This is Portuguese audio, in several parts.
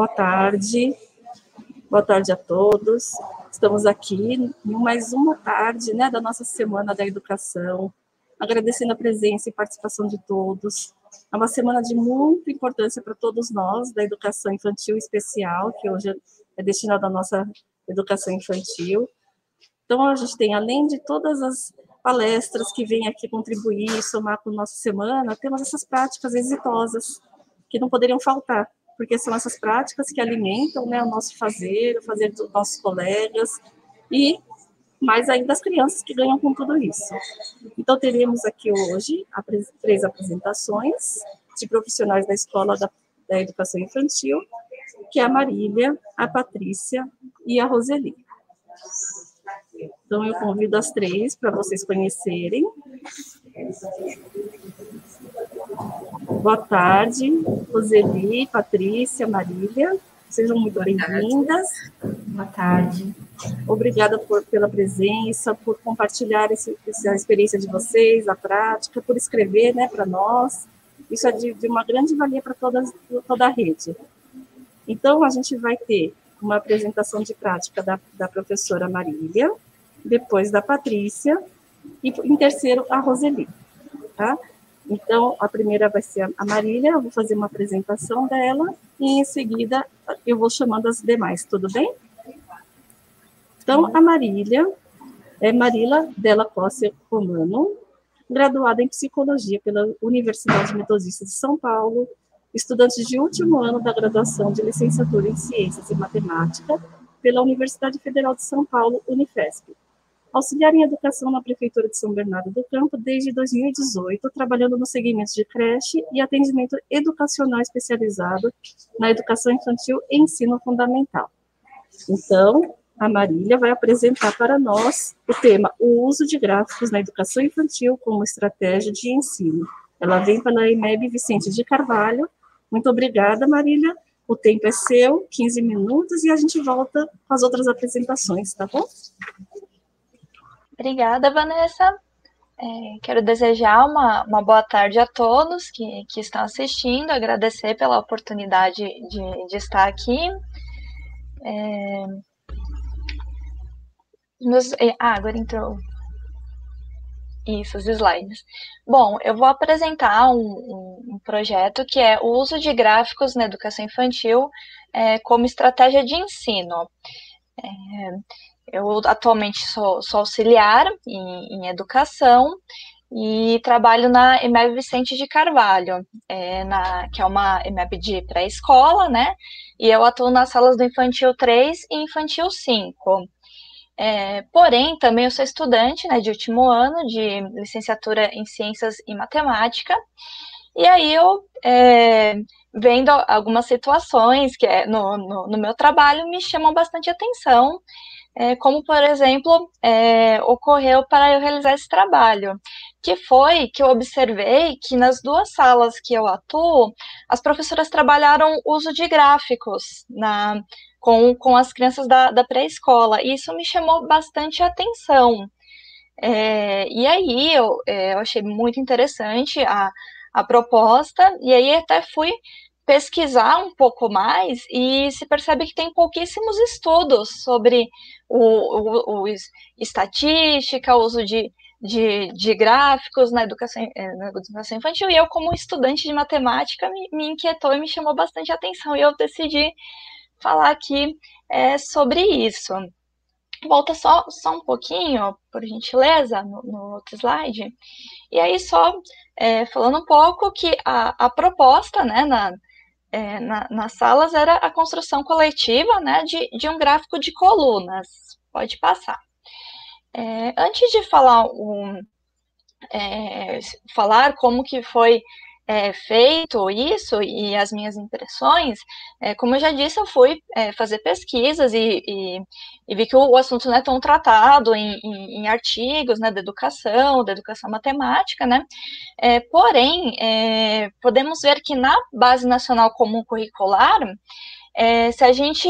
Boa tarde. Boa tarde a todos. Estamos aqui em mais uma tarde né, da nossa Semana da Educação, agradecendo a presença e participação de todos. É uma semana de muita importância para todos nós, da educação infantil especial, que hoje é destinada à nossa educação infantil. Então, a gente tem, além de todas as palestras que vêm aqui contribuir, somar com a nossa semana, temos essas práticas exitosas que não poderiam faltar, porque são essas práticas que alimentam né, o nosso fazer, o fazer dos nossos colegas e mais ainda as crianças que ganham com tudo isso. Então, teremos aqui hoje três apresentações de profissionais da Escola da, da Educação Infantil, que é a Marília, a Patrícia e a Roseli. Então, eu convido as três para vocês conhecerem. Boa tarde, Roseli, Patrícia, Marília. Sejam muito bem-vindas. Boa tarde. Obrigada por, pela presença, por compartilhar esse, essa experiência de vocês, a prática, por escrever né, para nós. Isso é de, de uma grande valia para toda a rede. Então, a gente vai ter uma apresentação de prática da, da professora Marília, depois da Patrícia, e em terceiro, a Roseli. Tá? Então, a primeira vai ser a Marília, eu vou fazer uma apresentação dela, e em seguida eu vou chamando as demais, tudo bem? Então, a Marília é Marila Della Costa Romano, graduada em Psicologia pela Universidade Metodista de São Paulo, estudante de último ano da graduação de licenciatura em Ciências e Matemática pela Universidade Federal de São Paulo, Unifesp. Auxiliar em Educação na Prefeitura de São Bernardo do Campo desde 2018, trabalhando no segmento de creche e atendimento educacional especializado na educação infantil e ensino fundamental. Então, a Marília vai apresentar para nós o tema O uso de gráficos na educação infantil como estratégia de ensino. Ela vem pela EMEB Vicente de Carvalho. Muito obrigada, Marília. O tempo é seu, 15 minutos, e a gente volta com as outras apresentações, tá bom? Obrigada, Vanessa. É, quero desejar uma, uma boa tarde a todos que, que estão assistindo, agradecer pela oportunidade de, de estar aqui. É, é, ah, agora entrou. Isso, os slides. Bom, eu vou apresentar um, um projeto que é o uso de gráficos na educação infantil é, como estratégia de ensino. É, eu atualmente sou, sou auxiliar em, em, educação e trabalho na EMEB Vicente de Carvalho, é, na, que é uma EMEB de pré-escola, né? E eu atuo nas salas do Infantil 3 e Infantil 5. É, porém, também eu sou estudante né, de último ano de licenciatura em Ciências e Matemática, e aí eu, é, vendo algumas situações que é, no, no, no, meu trabalho, me chamam bastante atenção, é, como, por exemplo, é, ocorreu para eu realizar esse trabalho, que foi que eu observei que nas duas salas que eu atuo, as professoras trabalharam uso de gráficos na, com, com as crianças da, da pré-escola, e isso me chamou bastante atenção. É, e aí eu, é, eu achei muito interessante a, a proposta, e aí até fui pesquisar um pouco mais e se percebe que tem pouquíssimos estudos sobre o, o, o estatística, uso de, de, de, gráficos na educação, é, na educação infantil, e eu, como estudante de matemática, me, me inquietou e me chamou bastante atenção, e eu decidi falar aqui é, sobre isso. Volta só, só um pouquinho, por gentileza, no, no outro slide. E aí, só é, falando um pouco que a, a proposta né, na, é, na, nas salas era a construção coletiva né, de, de um gráfico de colunas. Pode passar. É, antes de falar, um, é, falar como que foi é, feito isso e as minhas impressões, é, como eu já disse, eu fui é, fazer pesquisas e, e, e, vi que o, assunto não é tão tratado em, em, em, artigos né, da educação, da educação matemática, né? É, porém, é, podemos ver que na Base Nacional Comum Curricular, é, se a gente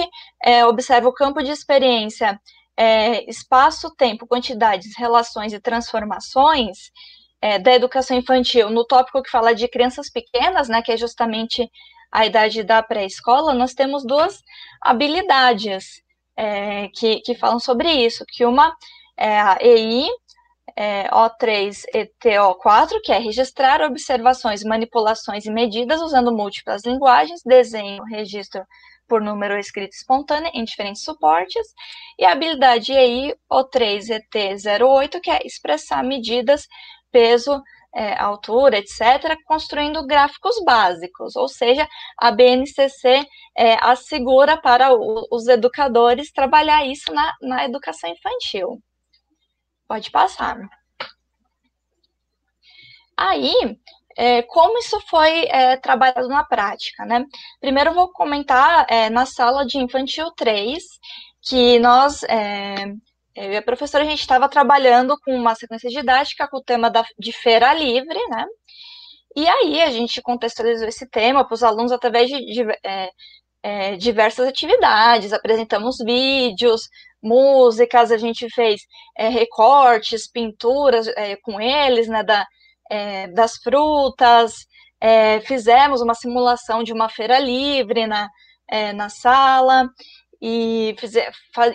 observa o campo de experiência, espaço, tempo, quantidades, relações e transformações, é, da educação infantil, no tópico que fala de crianças pequenas, né, que é justamente a idade da pré-escola, nós temos duas habilidades é, que, que falam sobre isso, que uma é a EI, é, O3 e TO4, que é registrar observações, manipulações e medidas usando múltiplas linguagens, desenho, registro por número escrito espontâneo em diferentes suportes, e a habilidade EI O3ET08, que é expressar medidas, peso, é, altura, etc., construindo gráficos básicos, ou seja, a BNCC é, assegura para o, os educadores trabalhar isso na, na educação infantil. Pode passar. Aí, é, como isso foi é, trabalhado na prática, né? Primeiro vou comentar é, na sala de infantil 3, que nós, é, eu e a professora, a gente estava trabalhando com uma sequência didática com o tema da, de feira livre, né? E aí a gente contextualizou esse tema para os alunos através de, de é, é, diversas atividades, apresentamos vídeos, músicas, a gente fez é, recortes, pinturas é, com eles, né, da, é, das frutas, é, fizemos uma simulação de uma feira livre na, na sala, e,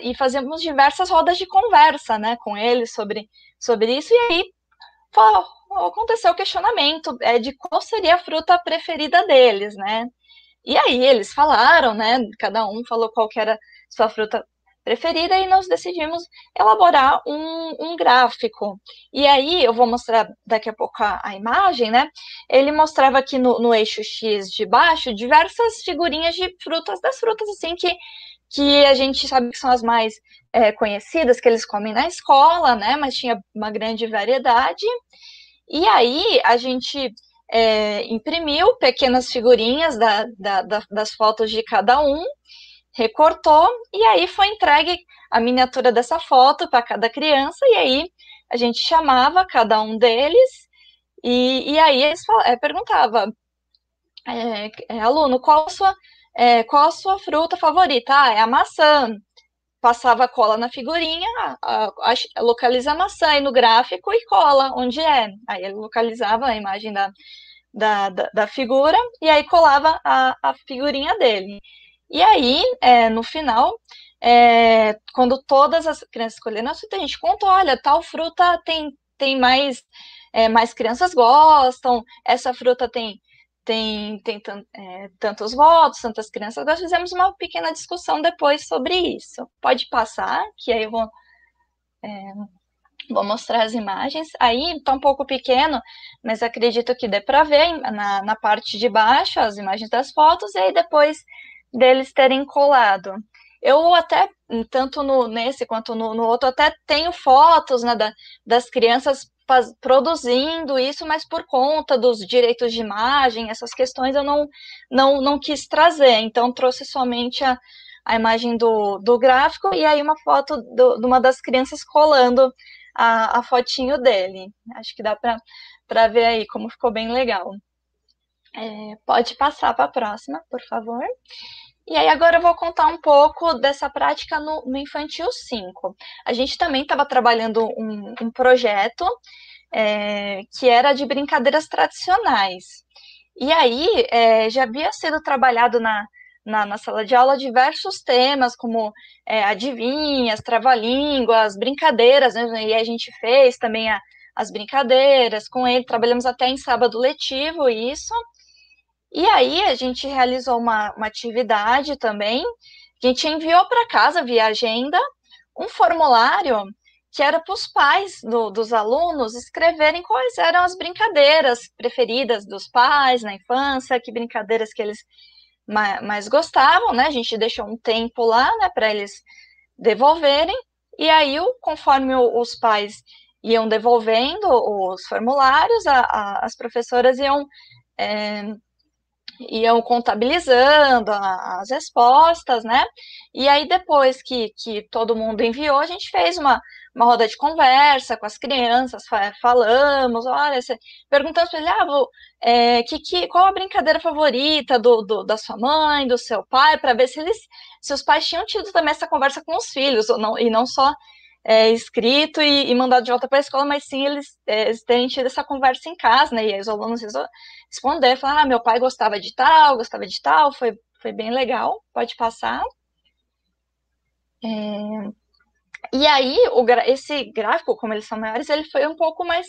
e fazemos diversas rodas de conversa, né, com eles sobre, sobre isso, e aí aconteceu o questionamento é, de qual seria a fruta preferida deles, né, e aí eles falaram, né, cada um falou qual era sua fruta preferida e nós decidimos elaborar um, um, gráfico. E aí, eu vou mostrar daqui a pouco a, a imagem, né? Ele mostrava aqui no, no, eixo X de baixo diversas figurinhas de frutas, das frutas assim que, que a gente sabe que são as mais é, conhecidas, que eles comem na escola, né? Mas tinha uma grande variedade. E aí, a gente é, imprimiu pequenas figurinhas da, da, da, das fotos de cada um recortou e aí foi entregue a miniatura dessa foto para cada criança e aí a gente chamava cada um deles e, e aí eles é, perguntava é, é, aluno qual a sua é, qual a sua fruta favorita? Ah é a maçã. Passava cola na figurinha a, a, a, localiza a maçã aí no gráfico e cola onde é. Aí ele localizava a imagem da, da, da, da figura e aí colava a, a figurinha dele. E aí, é, no final, é, quando todas as crianças escolheram a fruta, a gente conta, olha, tal fruta tem, tem mais, é, mais crianças gostam, essa fruta tem, tem, tem é, tantos votos, tantas crianças gostam. Fizemos uma pequena discussão depois sobre isso. Pode passar, que aí eu vou, é, vou mostrar as imagens. Aí está um pouco pequeno, mas acredito que dê para ver na, na parte de baixo as imagens das fotos, e aí depois deles terem colado. Eu até, tanto no, nesse quanto no, no outro, até tenho fotos né, da, das crianças produzindo isso, mas por conta dos direitos de imagem, essas questões eu não, não, não quis trazer. Então, trouxe somente a, a imagem do, do gráfico e aí uma foto do, de uma das crianças colando a, a fotinho dele. Acho que dá para ver aí como ficou bem legal. É, pode passar para a próxima, por favor. E aí agora eu vou contar um pouco dessa prática no, no Infantil 5. A gente também estava trabalhando um, um projeto é, que era de brincadeiras tradicionais. E aí é, já havia sido trabalhado na, na, na, sala de aula diversos temas, como é, adivinhas, trava-línguas, brincadeiras, né? e a gente fez também a, as brincadeiras com ele, trabalhamos até em sábado letivo isso, e aí a gente realizou uma, uma atividade também, a gente enviou para casa via agenda um formulário que era para os pais do, dos alunos escreverem quais eram as brincadeiras preferidas dos pais na infância, que brincadeiras que eles mais, mais gostavam, né? A gente deixou um tempo lá, né, para eles devolverem, e aí, conforme os pais iam devolvendo os formulários, a, a, as professoras iam é, iam contabilizando as respostas, né? E aí, depois que, que todo mundo enviou, a gente fez uma, uma roda de conversa com as crianças, falamos, olha, você, perguntando para ele, ah, vou, é, que, que, qual a brincadeira favorita do, do da sua mãe, do seu pai, para ver se eles, se os pais tinham tido também essa conversa com os filhos, ou não, e não só é, escrito e, e, mandado de volta para a escola, mas sim eles, é, eles terem tido essa conversa em casa, né? E os alunos responder, falar, ah, meu pai gostava de tal, gostava de tal, foi, foi bem legal, pode passar. É, e aí, o, esse gráfico, como eles são maiores, ele foi um pouco mais,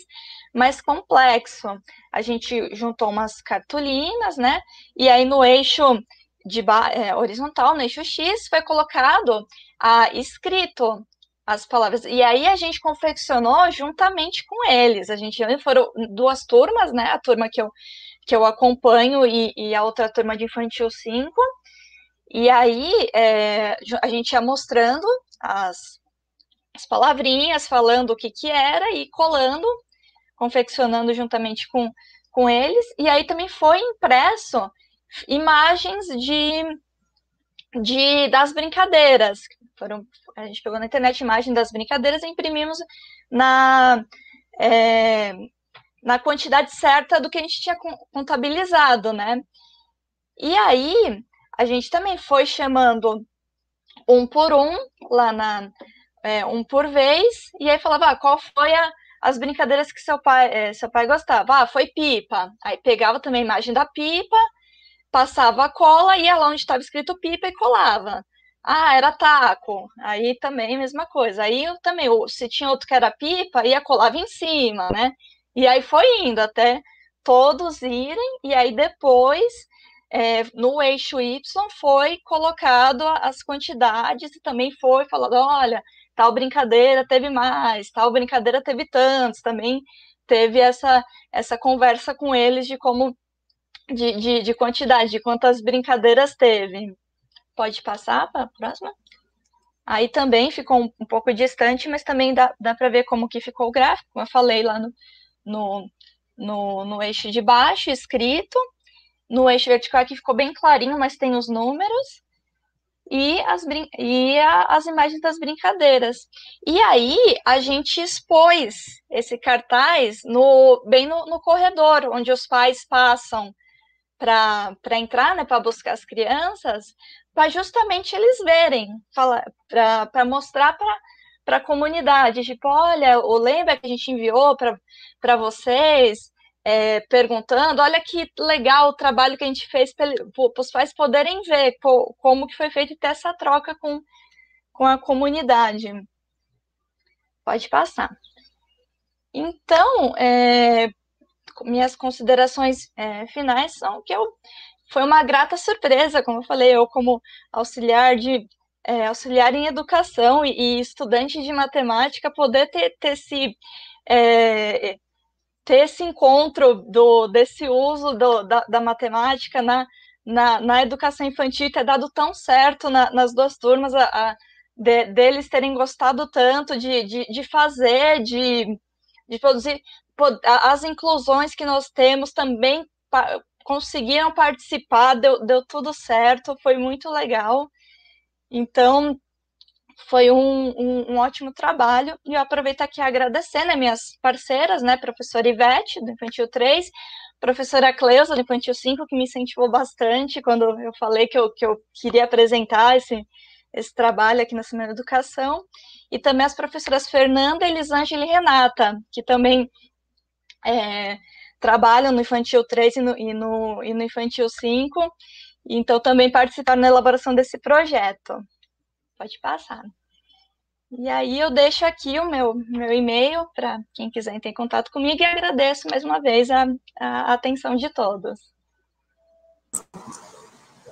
mais complexo. A gente juntou umas cartolinas, né? E aí no eixo de é, horizontal, no eixo X, foi colocado a escrito as palavras. E aí a gente confeccionou juntamente com eles. A gente foram duas turmas, né? A turma que eu, que eu acompanho e, e a outra turma de infantil 5. E aí é, a gente ia mostrando as, as palavrinhas, falando o que, que era e colando, confeccionando juntamente com, com eles. E aí também foi impresso imagens de, de das brincadeiras, foram, a gente pegou na internet imagem das brincadeiras e imprimimos na, é, na quantidade certa do que a gente tinha contabilizado, né? E aí, a gente também foi chamando um por um, lá na, é, um por vez, e aí falava, ah, qual foi a, as brincadeiras que seu pai, é, seu pai gostava? Ah, foi pipa. Aí pegava também a imagem da pipa, passava a cola, ia lá onde estava escrito pipa e colava. Ah, era taco. Aí também mesma coisa. Aí eu também, se tinha outro que era pipa, ia colava em cima, né? E aí foi indo até todos irem, e aí depois, é, no eixo Y, foi colocado as quantidades e também foi falado, olha, tal brincadeira teve mais, tal brincadeira teve tantos, também teve essa, essa conversa com eles de como, de, de, de quantidade, de quantas brincadeiras teve. Pode passar para a próxima? Aí também ficou um, um, pouco distante, mas também dá, dá para ver como que ficou o gráfico, como eu falei lá no, no, no, no eixo de baixo, escrito. No eixo vertical aqui ficou bem clarinho, mas tem os números. E as, e a, as imagens das brincadeiras. E aí a gente expôs esse cartaz no, bem no, no corredor, onde os pais passam para entrar, né, para buscar as crianças, para justamente eles verem, para mostrar para a comunidade, tipo, olha, o lembra que a gente enviou para vocês, é, perguntando, olha que legal o trabalho que a gente fez para os pais poderem ver co, como que foi feito ter essa troca com, com a comunidade. Pode passar. Então, é, minhas considerações é, finais são que eu foi uma grata surpresa, como eu falei, eu como auxiliar de é, auxiliar em educação e, e, estudante de matemática poder ter, ter esse é, ter esse encontro do, desse uso do, da, da, matemática na, na, na, educação infantil ter dado tão certo na, nas duas turmas, a, a, de, deles terem gostado tanto de, de, de fazer, de, de produzir, as inclusões que nós temos também conseguiram participar, deu, deu tudo certo, foi muito legal. Então, foi um, um, um, ótimo trabalho. E eu aproveito aqui agradecer, né, minhas parceiras, né, professora Ivete, do Infantil 3, professora Cleusa, do Infantil 5, que me incentivou bastante quando eu falei que eu, que eu queria apresentar esse, esse trabalho aqui na Semana Educação, e também as professoras Fernanda, Elisângela e Renata, que também é, trabalham no Infantil 3 e no, e no, e no Infantil 5, então também participaram na elaboração desse projeto. Pode passar. E aí eu deixo aqui o meu, meu e-mail para quem quiser entrar em contato comigo e agradeço mais uma vez a, a atenção de todos.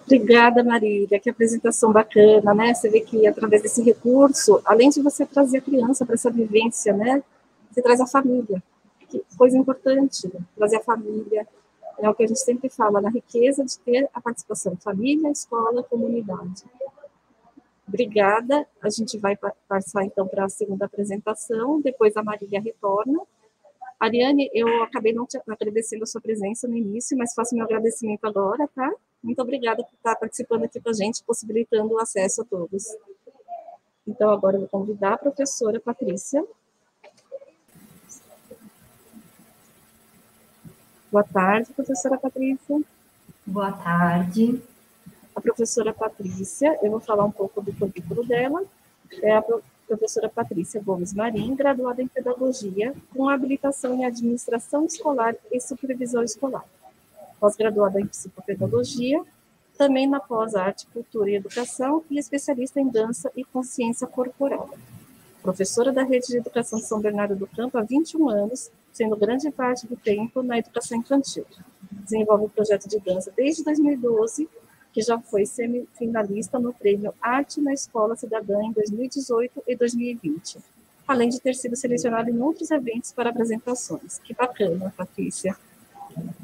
Obrigada, Marília. Que apresentação bacana, né? Você vê que através desse recurso, além de você trazer a criança para essa vivência, né? Você traz a família coisa importante, né? trazer a família, é o que a gente sempre fala, na riqueza de ter a participação família, escola, comunidade. Obrigada, a gente vai passar então para a segunda apresentação, depois a Marília retorna. Ariane, eu acabei não te agradecendo a sua presença no início, mas faço meu agradecimento agora, tá? Muito obrigada por estar participando aqui com a gente, possibilitando o acesso a todos. Então, agora eu vou convidar a professora Patrícia Boa tarde, professora Patrícia. Boa tarde. A professora Patrícia, eu vou falar um pouco do currículo dela. É a professora Patrícia Gomes Marim, graduada em Pedagogia, com habilitação em Administração Escolar e Supervisão Escolar. Pós-graduada em Psicopedagogia, também na pós-arte, cultura e educação e especialista em dança e consciência corporal. Professora da Rede de Educação São Bernardo do Campo há 21 anos, sendo grande parte do tempo na educação infantil. Desenvolve o projeto de dança desde 2012 que já foi semifinalista no prêmio Arte na Escola Cidadã em 2018 e 2020, além de ter sido selecionada em outros eventos para apresentações. Que bacana, Patrícia.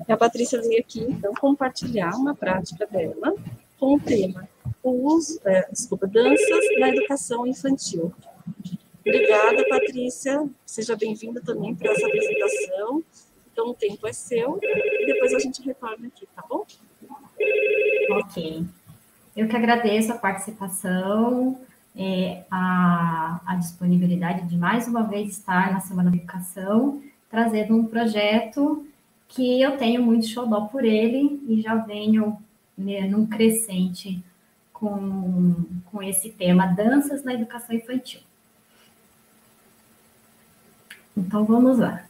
A Patrícia veio aqui, então, compartilhar uma prática dela com o tema o uso, é, desculpa, danças na educação infantil. Obrigada, Patrícia. Seja bem-vinda também para essa apresentação. Então, o tempo é seu e depois a gente retorna aqui, tá bom? Ok. Eu que agradeço a participação, é, a, a, disponibilidade de mais uma vez estar na Semana da Educação, trazendo um projeto que eu tenho muito xodó por ele e já venho né, num crescente com, com esse tema, danças na educação infantil. Então, vamos lá.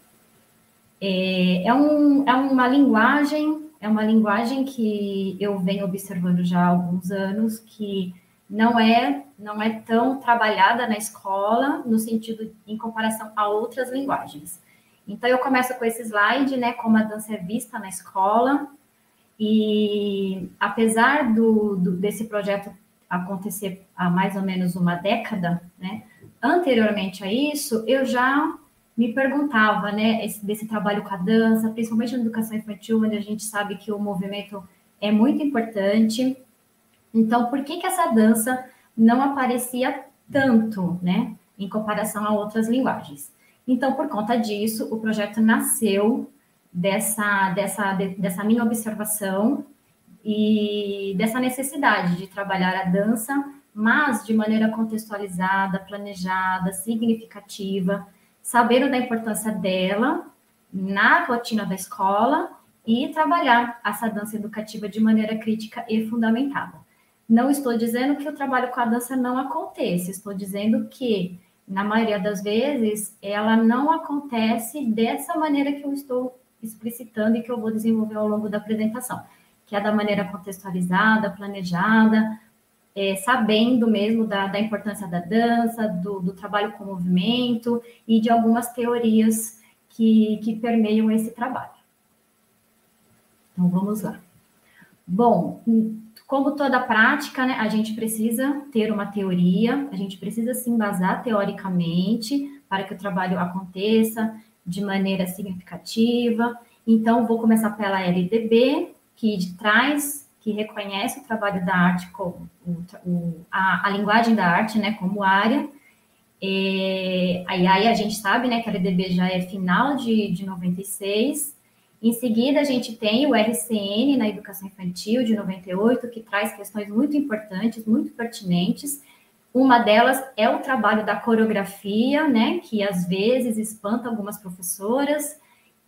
É, é, um, é uma linguagem é uma linguagem que eu venho observando já há alguns anos, que não é não é tão trabalhada na escola no sentido em comparação a outras linguagens. Então eu começo com esse slide, né, como a dança é vista na escola. E apesar do, do desse projeto acontecer há mais ou menos uma década, né, anteriormente a isso, eu já me perguntava, né, esse, desse trabalho com a dança, principalmente na educação infantil, onde a gente sabe que o movimento é muito importante. Então, por que que essa dança não aparecia tanto, né, em comparação a outras linguagens? Então, por conta disso, o projeto nasceu dessa, dessa, dessa minha observação e dessa necessidade de trabalhar a dança, mas de maneira contextualizada, planejada, significativa, sabendo da importância dela na rotina da escola e trabalhar essa dança educativa de maneira crítica e fundamentada. Não estou dizendo que o trabalho com a dança não aconteça, estou dizendo que, na maioria das vezes, ela não acontece dessa maneira que eu estou explicitando e que eu vou desenvolver ao longo da apresentação, que é da maneira contextualizada, planejada, é, sabendo mesmo da, da, importância da dança, do, do, trabalho com movimento e de algumas teorias que, que permeiam esse trabalho. Então, vamos lá. Bom, como toda prática, né, a gente precisa ter uma teoria, a gente precisa se embasar teoricamente para que o trabalho aconteça de maneira significativa. Então, vou começar pela LDB, que traz que reconhece o trabalho da arte como o, a, a, linguagem da arte, né, como área. E, aí, aí a gente sabe, né, que a LDB já é final de, de 96. Em seguida, a gente tem o RCN na educação infantil de 98, que traz questões muito importantes, muito pertinentes. Uma delas é o trabalho da coreografia, né, que às vezes espanta algumas professoras,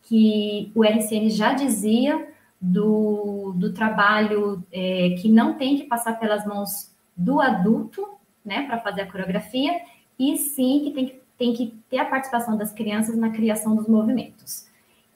que o RCN já dizia do, do trabalho é, que não tem que passar pelas mãos do adulto, né, para fazer a coreografia, e sim que tem, que tem que ter a participação das crianças na criação dos movimentos.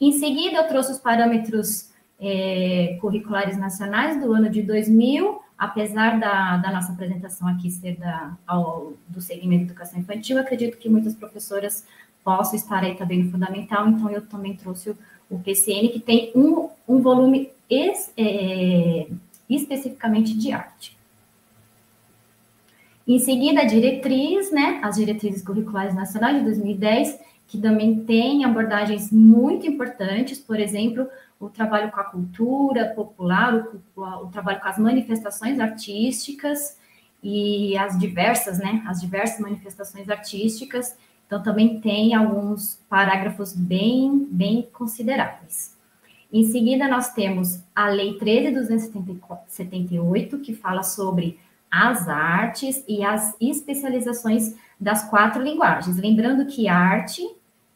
Em seguida, eu trouxe os parâmetros é, curriculares nacionais do ano de 2000, apesar da, da nossa apresentação aqui ser da, ao, do segmento de educação infantil, acredito que muitas professoras possam estar aí também no fundamental, então eu também trouxe o o PCN, que tem um, um volume es, é, especificamente de arte. Em seguida, a diretriz, né, as diretrizes curriculares nacionais de 2010, que também tem abordagens muito importantes, por exemplo, o trabalho com a cultura popular, o, o, trabalho com as manifestações artísticas e as diversas, né, as diversas manifestações artísticas, então, também tem alguns parágrafos bem, bem consideráveis. Em seguida, nós temos a Lei 13.278, que fala sobre as artes e as especializações das quatro linguagens. Lembrando que arte,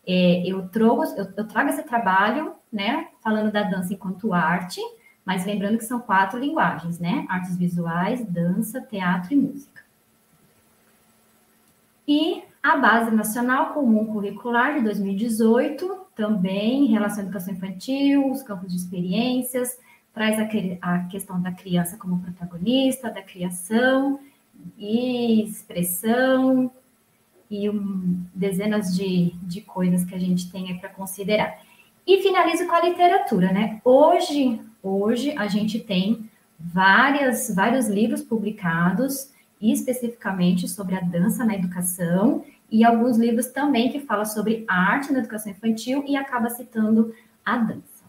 é, eu, trago, eu, eu trago esse trabalho, né, falando da dança enquanto arte, mas lembrando que são quatro linguagens, né? Artes visuais, dança, teatro e música. E A Base Nacional Comum Curricular de 2018, também em relação à educação infantil, os campos de experiências, traz a, a questão da criança como protagonista, da criação e expressão, e um, dezenas de, de coisas que a gente tem para considerar. E finalizo com a literatura, né? Hoje, hoje a gente tem várias, vários livros publicados, especificamente sobre a dança na educação, e alguns livros também que falam sobre arte na educação infantil e acaba citando a dança.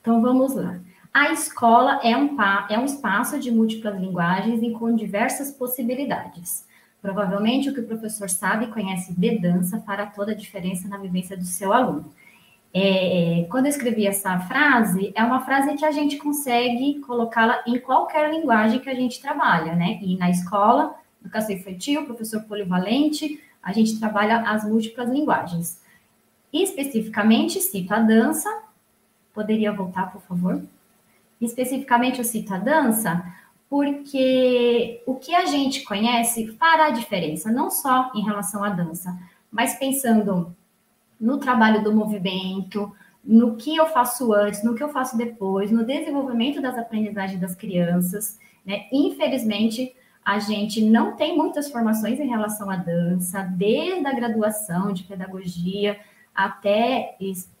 Então vamos lá. A escola é um, é um espaço de múltiplas linguagens e com diversas possibilidades. Provavelmente o que o professor sabe e conhece de dança fará toda a diferença na vivência do seu aluno. É, quando eu escrevi essa frase, é uma frase que a gente consegue colocá-la em qualquer linguagem que a gente trabalha, né? E na escola, educação infantil, professor polivalente, a gente trabalha as múltiplas linguagens. E, especificamente, cito a dança. Poderia voltar, por favor? Especificamente, eu cito a dança porque o que a gente conhece fará diferença, não só em relação à dança, mas pensando no trabalho do movimento, no que eu faço antes, no que eu faço depois, no desenvolvimento das aprendizagens das crianças. Né? Infelizmente, a gente não tem muitas formações em relação à dança, desde a graduação de pedagogia até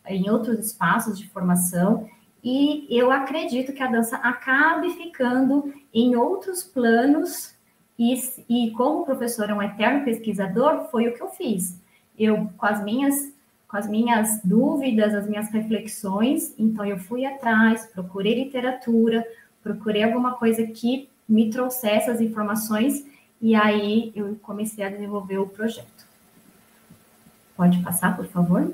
em outros espaços de formação. E eu acredito que a dança acabe ficando em outros planos, e, e como o professor é um eterno pesquisador, foi o que eu fiz. Eu, com as minhas com as minhas dúvidas, as minhas reflexões, então eu fui atrás, procurei literatura, procurei alguma coisa que me trouxesse as informações e aí eu comecei a desenvolver o projeto. Pode passar, por favor?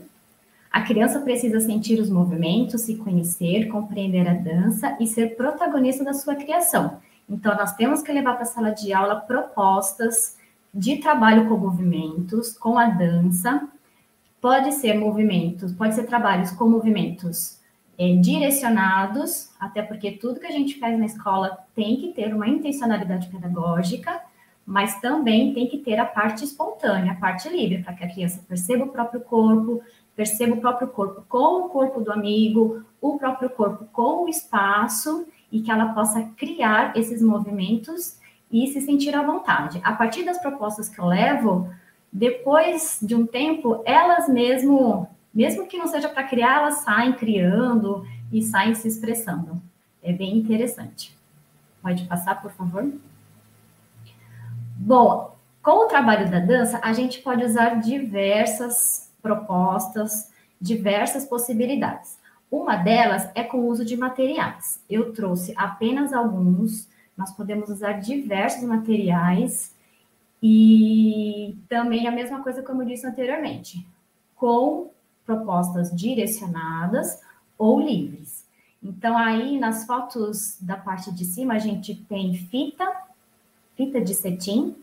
A criança precisa sentir os movimentos, se conhecer, compreender a dança e ser protagonista da sua criação. Então, nós temos que levar para a sala de aula propostas de trabalho com movimentos, com a dança. Pode ser movimentos, pode ser trabalhos com movimentos é, direcionados, até porque tudo que a gente faz na escola tem que ter uma intencionalidade pedagógica, mas também tem que ter a parte espontânea, a parte livre, para que a criança perceba o próprio corpo, perceba o próprio corpo com o corpo do amigo, o próprio corpo com o espaço e que ela possa criar esses movimentos e se sentir à vontade. A partir das propostas que eu levo, depois de um tempo, elas mesmo, mesmo que não seja para criar, elas saem criando e saem se expressando. É bem interessante. Pode passar, por favor? Bom, com o trabalho da dança, a gente pode usar diversas propostas, diversas possibilidades. Uma delas é com o uso de materiais. Eu trouxe apenas alguns, nós podemos usar diversos materiais e também a mesma coisa como eu disse anteriormente, com propostas direcionadas ou livres. Então, aí nas fotos da parte de cima, a gente tem fita, fita de cetim,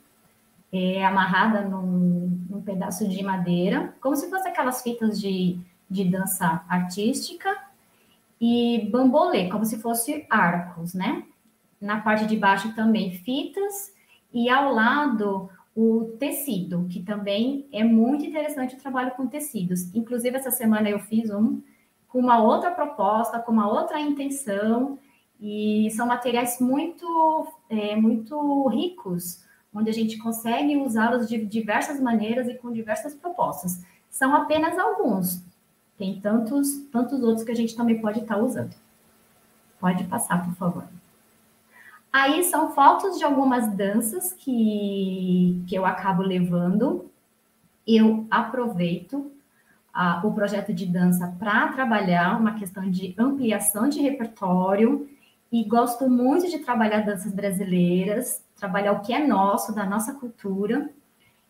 é, amarrada num, num, pedaço de madeira, como se fosse aquelas fitas de, de dança artística, e bambolê, como se fosse arcos, né? Na parte de baixo também fitas, e ao lado o tecido, que também é muito interessante o trabalho com tecidos. Inclusive, essa semana eu fiz um com uma outra proposta, com uma outra intenção, e são materiais muito, é, muito ricos onde a gente consegue usá-los de diversas maneiras e com diversas propostas. São apenas alguns. Tem tantos, tantos outros que a gente também pode estar usando. Pode passar, por favor. Aí são fotos de algumas danças que, que eu acabo levando. Eu aproveito a, o projeto de dança para trabalhar uma questão de ampliação de repertório e gosto muito de trabalhar danças brasileiras, trabalhar o que é nosso, da nossa cultura.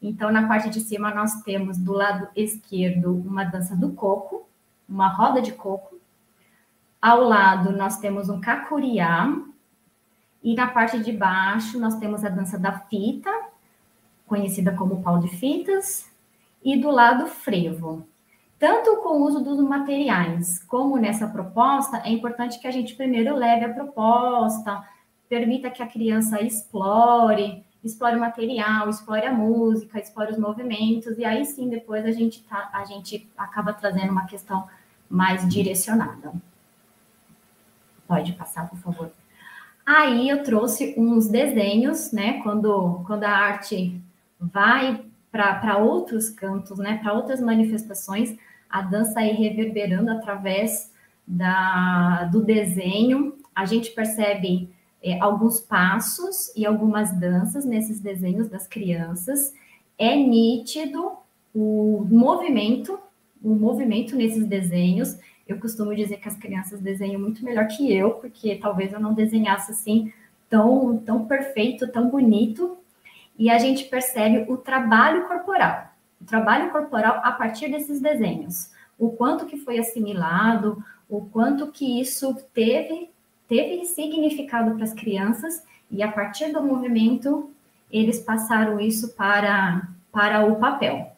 Então, na parte de cima, nós temos do lado esquerdo uma dança do coco, uma roda de coco. Ao lado, nós temos um cacuriá. E na parte de baixo, nós temos a dança da fita, conhecida como pau de fitas. E do lado, frevo. Tanto com o uso dos materiais como nessa proposta, é importante que a gente primeiro leve a proposta, permita que a criança explore explore o material, explore a música, explore os movimentos, e aí sim depois a gente, tá, a gente acaba trazendo uma questão mais direcionada. Pode passar, por favor. Aí eu trouxe uns desenhos, né? Quando, quando a arte vai para outros cantos, né? Para outras manifestações, a dança aí reverberando através da, do desenho. A gente percebe é, alguns passos e algumas danças nesses desenhos das crianças. É nítido o movimento, o movimento nesses desenhos. Eu costumo dizer que as crianças desenham muito melhor que eu, porque talvez eu não desenhasse assim tão, tão perfeito, tão bonito. E a gente percebe o trabalho corporal, o trabalho corporal a partir desses desenhos, o quanto que foi assimilado, o quanto que isso teve teve significado para as crianças e a partir do movimento eles passaram isso para, para o papel.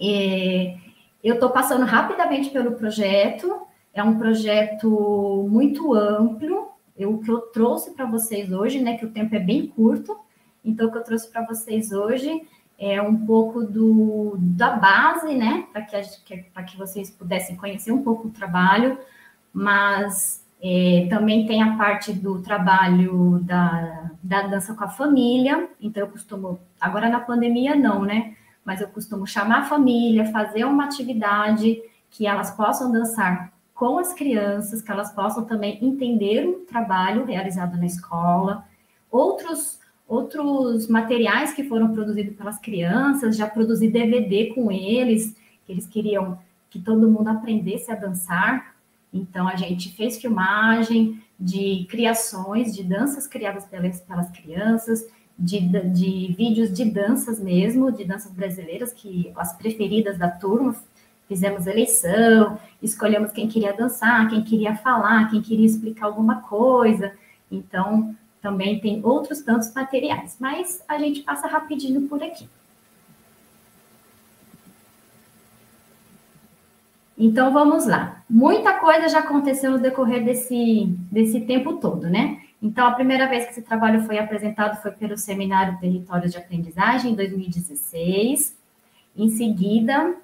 É, eu estou passando rapidamente pelo projeto, é um projeto muito amplo. O que eu trouxe para vocês hoje, né, que o tempo é bem curto, então o que eu trouxe para vocês hoje é um pouco do, da base, né, para que, que, que vocês pudessem conhecer um pouco o trabalho, mas é, também tem a parte do trabalho da, da dança com a família, então eu costumo, agora na pandemia não, né? Mas eu costumo chamar a família, fazer uma atividade que elas possam dançar com as crianças, que elas possam também entender o trabalho realizado na escola, outros outros materiais que foram produzidos pelas crianças, já produzi DVD com eles, que eles queriam que todo mundo aprendesse a dançar, então, a gente fez filmagem de criações, de danças criadas pelas, pelas crianças, de, de vídeos de danças mesmo, de danças brasileiras, que as preferidas da turma, fizemos eleição, escolhemos quem queria dançar, quem queria falar, quem queria explicar alguma coisa. Então, também tem outros tantos materiais, mas a gente passa rapidinho por aqui. Então vamos lá. Muita coisa já aconteceu no decorrer desse, desse tempo todo, né? Então, a primeira vez que esse trabalho foi apresentado foi pelo Seminário Territórios de Aprendizagem, em 2016. Em seguida,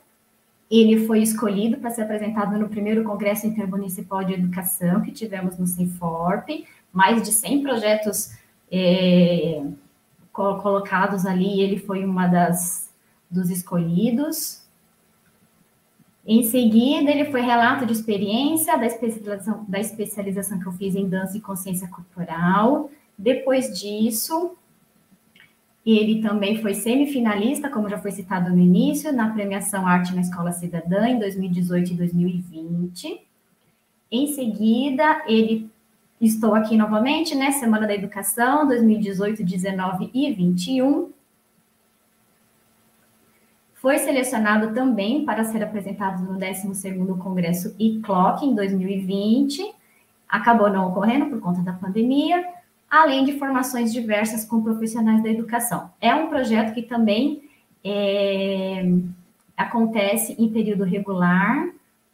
ele foi escolhido para ser apresentado no primeiro Congresso Intermunicipal de Educação que tivemos no Sinforp, mais de 100 projetos é, colocados ali, ele foi uma das dos escolhidos. Em seguida, ele foi relato de experiência da especialização, da especialização que eu fiz em dança e consciência corporal. Depois disso, ele também foi semifinalista, como já foi citado no início, na premiação Arte na Escola Cidadã em 2018 e 2020. Em seguida, ele estou aqui novamente, né? Semana da Educação 2018, 19 e 21. Foi selecionado também para ser apresentado no 12º Congresso ICLOC em 2020. Acabou não ocorrendo por conta da pandemia, além de formações diversas com profissionais da educação. É um projeto que também é, acontece em período regular.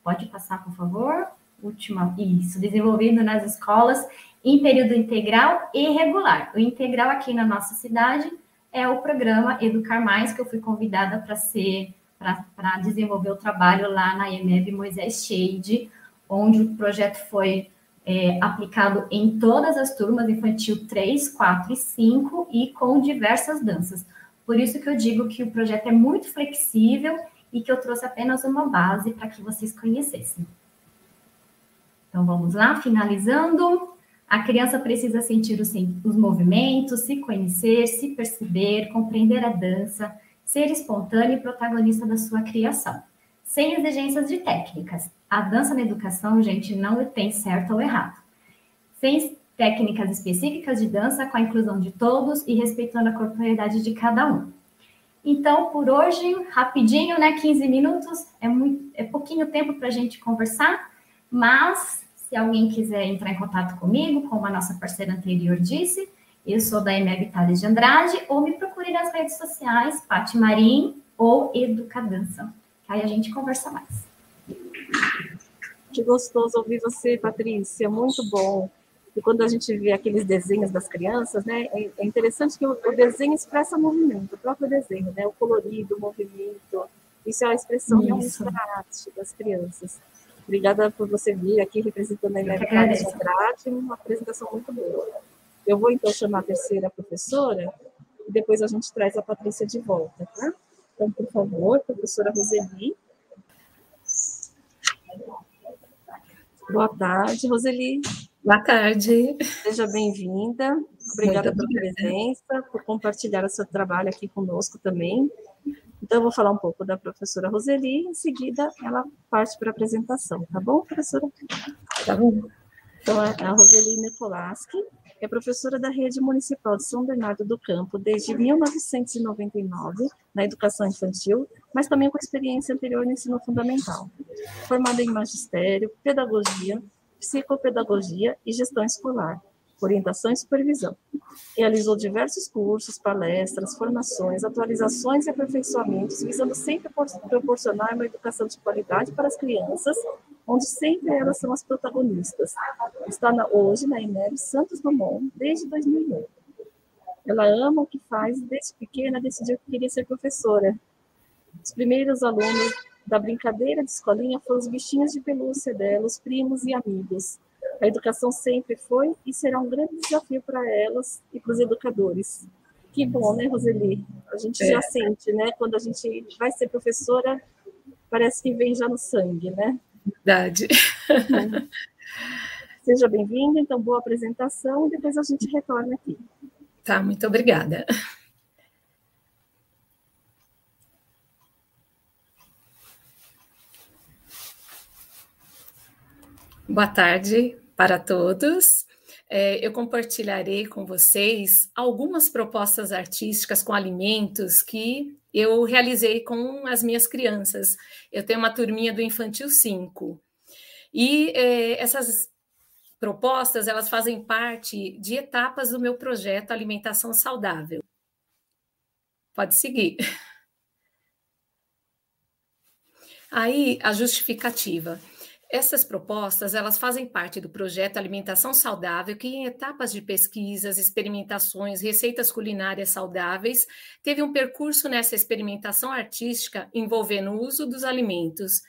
Pode passar, por favor? Última, isso, desenvolvido nas escolas em período integral e regular. O integral aqui na nossa cidade é o programa Educar Mais, que eu fui convidada para ser, para desenvolver o trabalho lá na EMEB Moisés Shade, onde o projeto foi é, aplicado em todas as turmas, infantil 3, 4 e 5, e com diversas danças. Por isso que eu digo que o projeto é muito flexível e que eu trouxe apenas uma base para que vocês conhecessem. Então, vamos lá, finalizando. A criança precisa sentir os, os movimentos, se conhecer, se perceber, compreender a dança, ser espontânea e protagonista da sua criação, sem exigências de técnicas. A dança na educação, gente, não tem certo ou errado. Sem técnicas específicas de dança, com a inclusão de todos e respeitando a corporeidade de cada um. Então, por hoje, rapidinho, né? 15 minutos, é, muito, é pouquinho tempo para a gente conversar, mas se alguém quiser entrar em contato comigo, como a nossa parceira anterior disse, eu sou da EMEB Thales de Andrade, ou me procure nas redes sociais, Pati Marim ou Educadança, que aí a gente conversa mais. Que gostoso ouvir você, Patrícia, muito bom. E quando a gente vê aqueles desenhos das crianças, né, é, é interessante que o, o, desenho expressa movimento, o próprio desenho, né, o colorido, o movimento. Isso é a expressão Isso. realmente da arte das crianças. Obrigada por você vir aqui representando a Inevitável Andrade, uma apresentação muito boa. Eu vou então chamar a terceira professora e depois a gente traz a Patrícia de volta, tá? Então, por favor, professora Roseli. Boa tarde, Roseli. Boa tarde. Seja bem-vinda. Obrigada pela presença, por compartilhar o seu trabalho aqui conosco também. Então, eu vou falar um pouco da professora Roseli, em seguida ela parte para a apresentação, tá bom, professora? Tá bom. Então, é a Roseli Nepolaski é professora da Rede Municipal de São Bernardo do Campo desde 1999 na educação infantil, mas também com experiência anterior no ensino fundamental. Formada em magistério, pedagogia, psicopedagogia e gestão escolar orientação e supervisão. Realizou diversos cursos, palestras, formações, atualizações e aperfeiçoamentos, visando sempre proporcionar uma educação de qualidade para as crianças, onde sempre elas são as protagonistas. Está na, hoje na INEB Santos Dumont desde 2001. Ela ama o que faz, desde pequena decidiu que queria ser professora. Os primeiros alunos da brincadeira de escolinha foram os bichinhos de pelúcia dela, os primos e amigos. A educação sempre foi e será um grande desafio para elas e para os educadores. Que bom, né, Roseli? A gente é. já sente, né? Quando a gente vai ser professora, parece que vem já no sangue, né? Verdade. Seja bem-vinda, então, boa apresentação, e depois a gente retorna aqui. Tá, muito obrigada. Boa tarde, para todos. É, eu compartilharei com vocês algumas propostas artísticas com alimentos que eu realizei com as minhas crianças. Eu tenho uma turminha do Infantil 5. E é, essas propostas, elas fazem parte de etapas do meu projeto Alimentação Saudável. Pode seguir. Aí, a justificativa. Essas propostas, elas fazem parte do projeto Alimentação Saudável, que em etapas de pesquisas, experimentações, receitas culinárias saudáveis, teve um percurso nessa experimentação artística envolvendo o uso dos alimentos.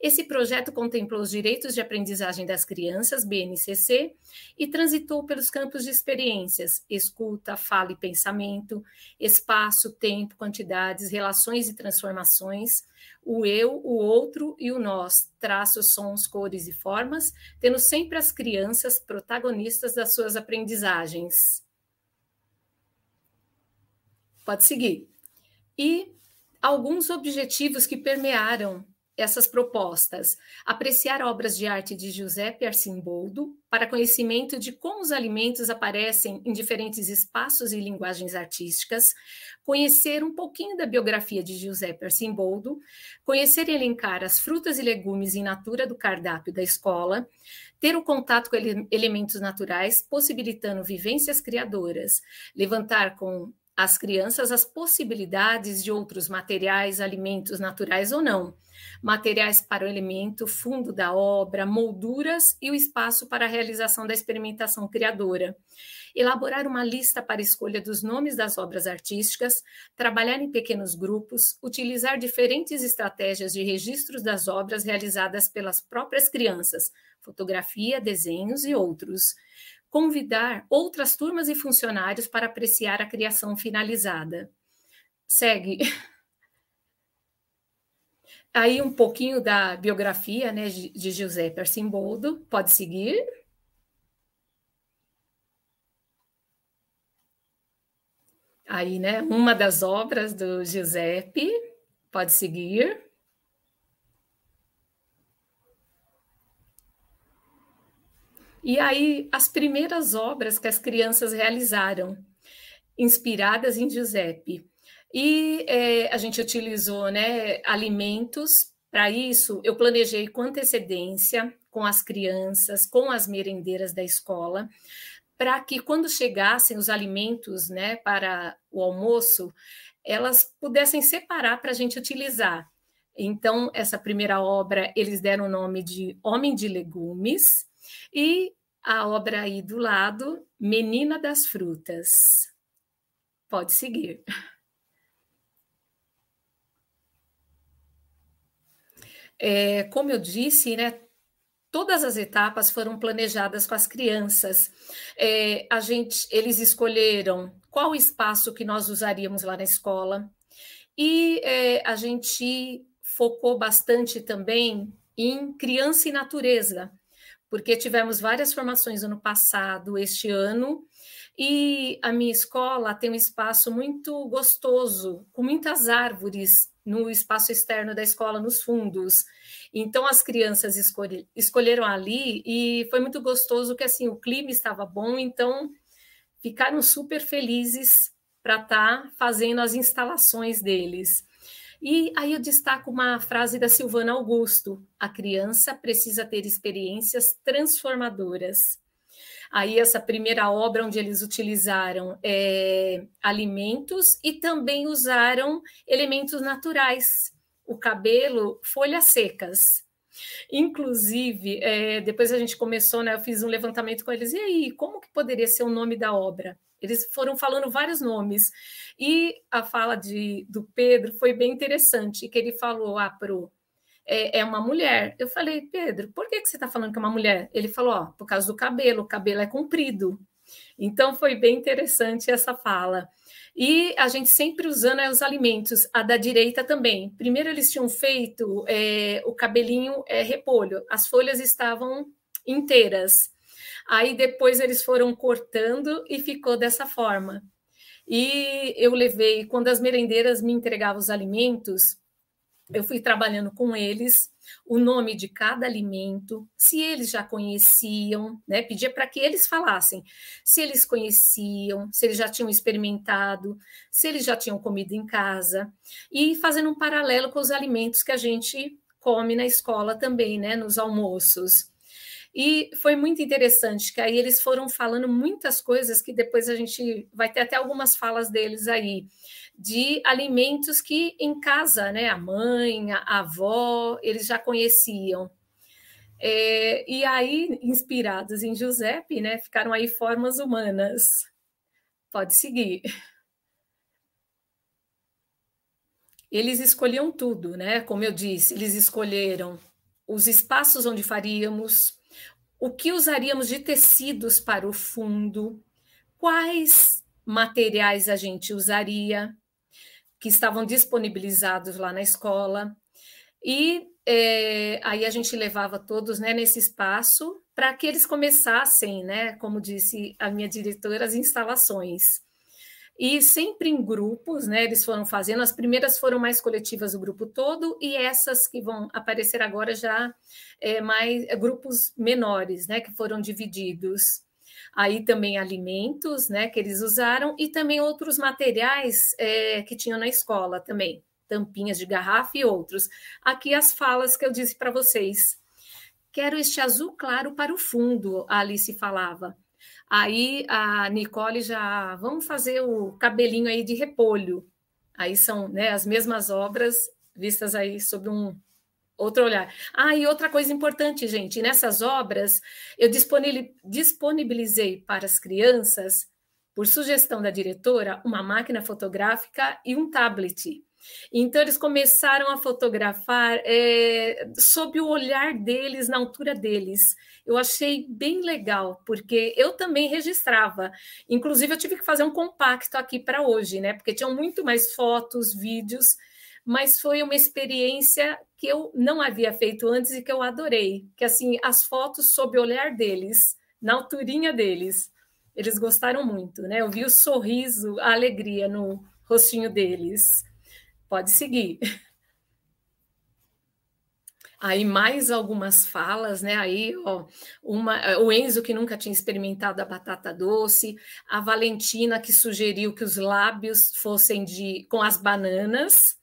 Esse projeto contemplou os direitos de aprendizagem das crianças, BNCC, e transitou pelos campos de experiências, escuta, fala e pensamento, espaço, tempo, quantidades, relações e transformações, o eu, o outro e o nós, traços, sons, cores e formas, tendo sempre as crianças protagonistas das suas aprendizagens. Pode seguir. E alguns objetivos que permearam essas propostas. Apreciar obras de arte de Giuseppe Arcimboldo. Para conhecimento de como os alimentos aparecem em diferentes espaços e linguagens artísticas, conhecer um pouquinho da biografia de Giuseppe Arcimboldo, conhecer e elencar as frutas e legumes in natura do cardápio da escola, ter o contato com ele elementos naturais, possibilitando vivências criadoras, levantar com as crianças as possibilidades de outros materiais, alimentos naturais ou não, materiais para o elemento, fundo da obra, molduras e o espaço para a realização da experimentação criadora. Elaborar uma lista para escolha dos nomes das obras artísticas, trabalhar em pequenos grupos, utilizar diferentes estratégias de registros das obras realizadas pelas próprias crianças, fotografia, desenhos e outros convidar outras turmas e funcionários para apreciar a criação finalizada. Segue. Aí um pouquinho da biografia né, de Giuseppe Arcimboldo, pode seguir. Aí, né, uma das obras do Giuseppe, pode seguir. E aí, as primeiras obras que as crianças realizaram, inspiradas em Giuseppe. E é, a gente utilizou né, alimentos. Para isso, eu planejei com antecedência com as crianças, com as merendeiras da escola, para que quando chegassem os alimentos né, para o almoço, elas pudessem separar para a gente utilizar. Então, essa primeira obra, eles deram o nome de Homem de Legumes, e a obra aí do lado, Menina das Frutas. Pode seguir. É, como eu disse, né, todas as etapas foram planejadas com as crianças. É, a gente, eles escolheram qual espaço que nós usaríamos lá na escola e é, a gente focou bastante também em criança e natureza, porque tivemos várias formações ano passado, este ano, e a minha escola tem um espaço muito gostoso, com muitas árvores no espaço externo da escola, nos fundos. Então as crianças escolhe, escolheram ali e foi muito gostoso que assim o clima estava bom, então ficaram super felizes para estar tá fazendo as instalações deles. E aí eu destaco uma frase da Silvana Augusto: a criança precisa ter experiências transformadoras. Aí, essa primeira obra, onde eles utilizaram é, alimentos e também usaram elementos naturais, o cabelo, folhas secas. Inclusive, é, depois a gente começou, né? Eu fiz um levantamento com eles, e aí, como que poderia ser o nome da obra? Eles foram falando vários nomes. E a fala de, do Pedro foi bem interessante, que ele falou, ah, Pro, é, é, uma mulher. Eu falei, Pedro, por que, que você está falando que é uma mulher? Ele falou, por causa do cabelo, o cabelo é comprido. Então foi bem interessante essa fala. E a gente sempre usando é, os alimentos, a da direita também. Primeiro eles tinham feito é, o cabelinho é, repolho, as folhas estavam inteiras. Aí depois eles foram cortando e ficou dessa forma. E eu levei, quando as merendeiras me entregavam os alimentos, eu fui trabalhando com eles o nome de cada alimento, se eles já conheciam, né? Pedia para que eles falassem se eles conheciam, se eles já tinham experimentado, se eles já tinham comido em casa, e fazendo um paralelo com os alimentos que a gente come na escola também, né? Nos almoços. E foi muito interessante que aí eles foram falando muitas coisas que depois a gente vai ter até algumas falas deles aí de alimentos que em casa, né, a mãe, a avó, eles já conheciam. É, e aí, inspirados em Giuseppe, né, ficaram aí formas humanas. Pode seguir. Eles escolhiam tudo, né? Como eu disse, eles escolheram os espaços onde faríamos, o que usaríamos de tecidos para o fundo, quais materiais a gente usaria, que estavam disponibilizados lá na escola. E é, aí a gente levava todos né, nesse espaço para que eles começassem, né, como disse a minha diretora, as instalações. E sempre em grupos, né, eles foram fazendo. As primeiras foram mais coletivas, o grupo todo, e essas que vão aparecer agora já é, mais é, grupos menores, né, que foram divididos aí também alimentos, né, que eles usaram e também outros materiais é, que tinham na escola também, tampinhas de garrafa e outros. Aqui as falas que eu disse para vocês. Quero este azul claro para o fundo, a Alice falava. Aí a Nicole já, vamos fazer o cabelinho aí de repolho. Aí são né, as mesmas obras vistas aí sob um outro olhar. Ah, e outra coisa importante, gente, nessas obras eu disponibilizei para as crianças, por sugestão da diretora, uma máquina fotográfica e um tablet. Então, eles começaram a fotografar é, sob o olhar deles, na altura deles. Eu achei bem legal, porque eu também registrava. Inclusive, eu tive que fazer um compacto aqui para hoje, né? Porque tinham muito mais fotos, vídeos, mas foi uma experiência que eu não havia feito antes e que eu adorei, que assim, as fotos sob o olhar deles, na alturinha deles, eles gostaram muito, né? Eu vi o sorriso, a alegria no rostinho deles. Pode seguir. Aí mais algumas falas, né? Aí, ó, uma, o Enzo que nunca tinha experimentado a batata doce, a Valentina que sugeriu que os lábios fossem de com as bananas,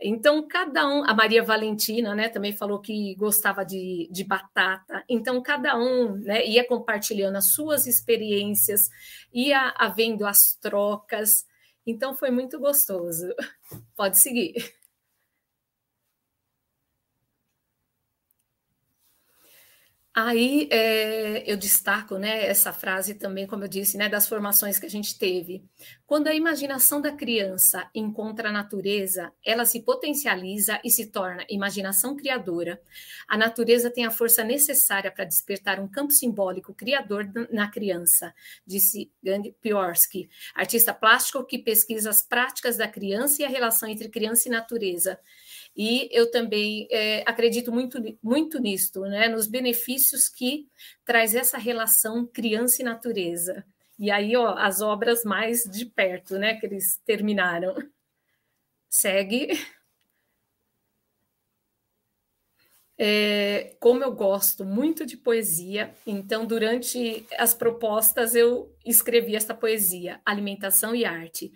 então, cada um, a Maria Valentina, né, também falou que gostava de, de batata. Então, cada um né, ia compartilhando as suas experiências, ia havendo as trocas. Então, foi muito gostoso. Pode seguir. Aí é, eu destaco né, essa frase também, como eu disse, né, das formações que a gente teve. Quando a imaginação da criança encontra a natureza, ela se potencializa e se torna imaginação criadora. A natureza tem a força necessária para despertar um campo simbólico criador na criança, disse Gang Piorsky, artista plástico que pesquisa as práticas da criança e a relação entre criança e natureza. E eu também é, acredito muito, muito nisto, né? nos benefícios que traz essa relação criança e natureza. E aí, ó, as obras mais de perto, né, que eles terminaram. Segue. É, como eu gosto muito de poesia, então durante as propostas eu escrevi essa poesia, Alimentação e Arte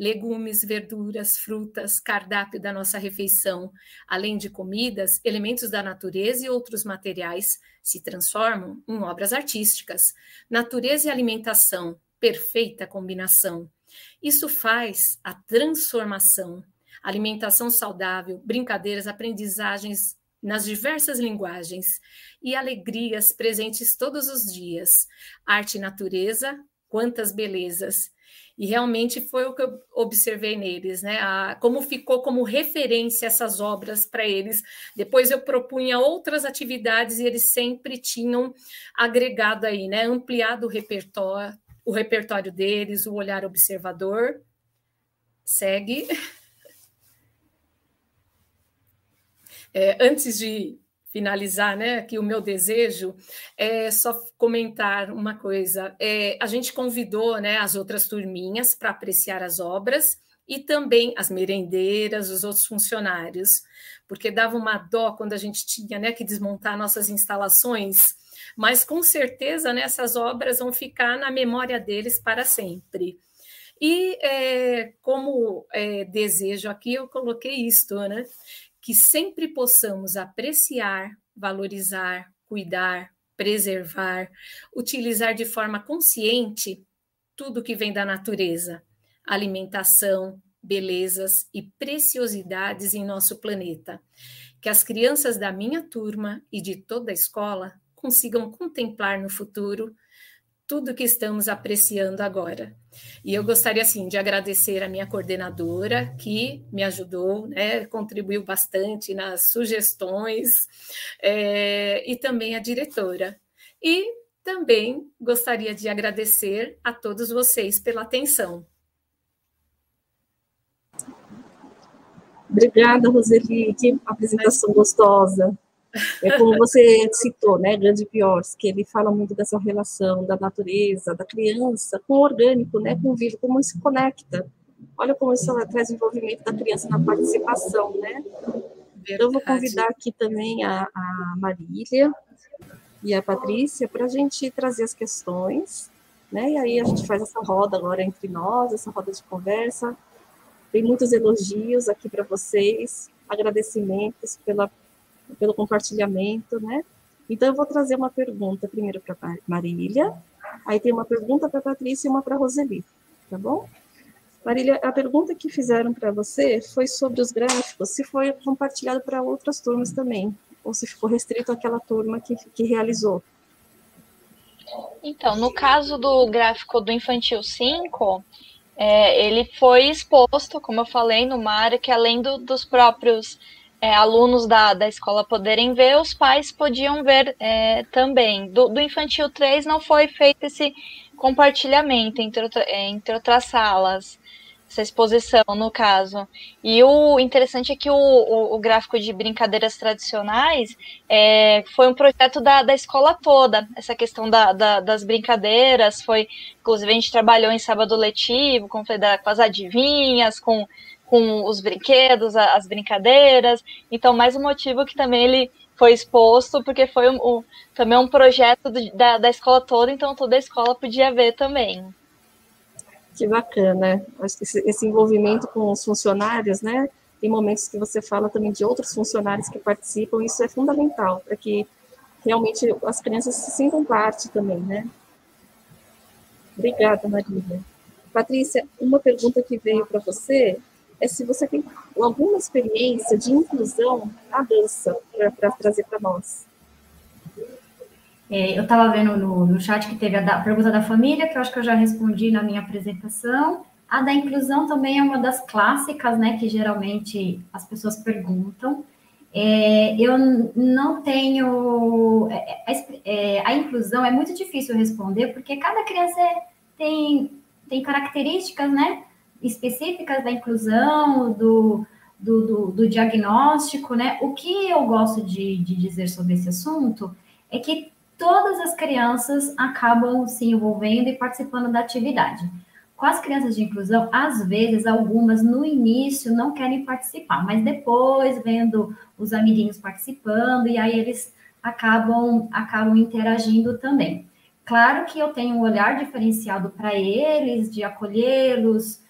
legumes, verduras, frutas, cardápio da nossa refeição, além de comidas, elementos da natureza e outros materiais se transformam em obras artísticas. Natureza e alimentação, perfeita combinação. Isso faz a transformação. Alimentação saudável, brincadeiras, aprendizagens nas diversas linguagens e alegrias presentes todos os dias. Arte e natureza, quantas belezas! E realmente foi o que eu observei neles, né? A, como ficou como referência essas obras para eles. Depois eu propunha outras atividades e eles sempre tinham agregado aí, né? Ampliado o repertório, o repertório deles, o olhar observador. Segue. É, antes de finalizar, né, que o meu desejo é só comentar uma coisa. É, a gente convidou, né, as outras turminhas para apreciar as obras e também as merendeiras, os outros funcionários, porque dava uma dó quando a gente tinha, né, que desmontar nossas instalações, mas com certeza né, essas obras vão ficar na memória deles para sempre. E é, como é, desejo aqui, eu coloquei isto, né? Que sempre possamos apreciar, valorizar, cuidar, preservar, utilizar de forma consciente tudo que vem da natureza, alimentação, belezas e preciosidades em nosso planeta. Que as crianças da minha turma e de toda a escola consigam contemplar no futuro tudo que estamos apreciando agora. E eu gostaria, assim, de agradecer a minha coordenadora, que me ajudou, né, contribuiu bastante nas sugestões, é, e também a diretora. E também gostaria de agradecer a todos vocês pela atenção. Obrigada, Roseli, que apresentação gostosa. É como você citou, né, Grande Piors, que ele fala muito dessa relação da natureza, da criança com o orgânico, né, com o vivo, como isso se conecta. Olha como isso traz envolvimento da criança na participação, né? Então, eu vou convidar aqui também a, a Marília e a Patrícia para a gente trazer as questões, né? E aí a gente faz essa roda agora entre nós, essa roda de conversa. Tem muitos elogios aqui para vocês, agradecimentos pela pelo compartilhamento, né? Então, eu vou trazer uma pergunta primeiro para Marília, aí tem uma pergunta para Patrícia e uma para Roseli, tá bom? Marília, a pergunta que fizeram para você foi sobre os gráficos, se foi compartilhado para outras turmas também, ou se ficou restrito àquela turma que, que realizou. Então, no caso do gráfico do Infantil 5, é, ele foi exposto, como eu falei, numa área que além do, dos próprios é, alunos da, da escola poderem ver, os pais podiam ver é, também. Do, do, infantil 3 não foi feito esse compartilhamento entre, outra, é, entre outras salas, essa exposição, no caso. E o interessante é que o, o, o gráfico de brincadeiras tradicionais é, foi um projeto da, da escola toda. Essa questão da, da, das brincadeiras foi, inclusive, a gente trabalhou em sábado letivo, com, com as adivinhas, com com os brinquedos, as brincadeiras. Então, mais um motivo que também ele foi exposto, porque foi um, um, também um projeto da, da escola toda, então toda a escola podia ver também. Que bacana. Acho que esse, esse envolvimento com os funcionários, né? Tem momentos que você fala também de outros funcionários que participam, isso é fundamental para que realmente as crianças se sintam parte também, né? Obrigada, Marília. Patrícia, uma pergunta que veio para você é se você tem alguma experiência de inclusão na dança para trazer para nós. É, eu estava vendo no, no, chat que teve a, da, pergunta da família, que eu acho que eu já respondi na minha apresentação. A da inclusão também é uma das clássicas, né, que geralmente as pessoas perguntam. É, eu não tenho. É, é, é, a inclusão é muito difícil responder, porque cada criança tem, tem características né, específicas da inclusão, do, do, do, do diagnóstico. Né? O que eu gosto de, de dizer sobre esse assunto é que todas as crianças acabam se envolvendo e participando da atividade. Com as crianças de inclusão, às vezes, algumas no início não querem participar, mas depois, vendo os amiguinhos participando, e aí eles acabam, acabam interagindo também. Claro que eu tenho um olhar diferenciado para eles, de acolhê-los,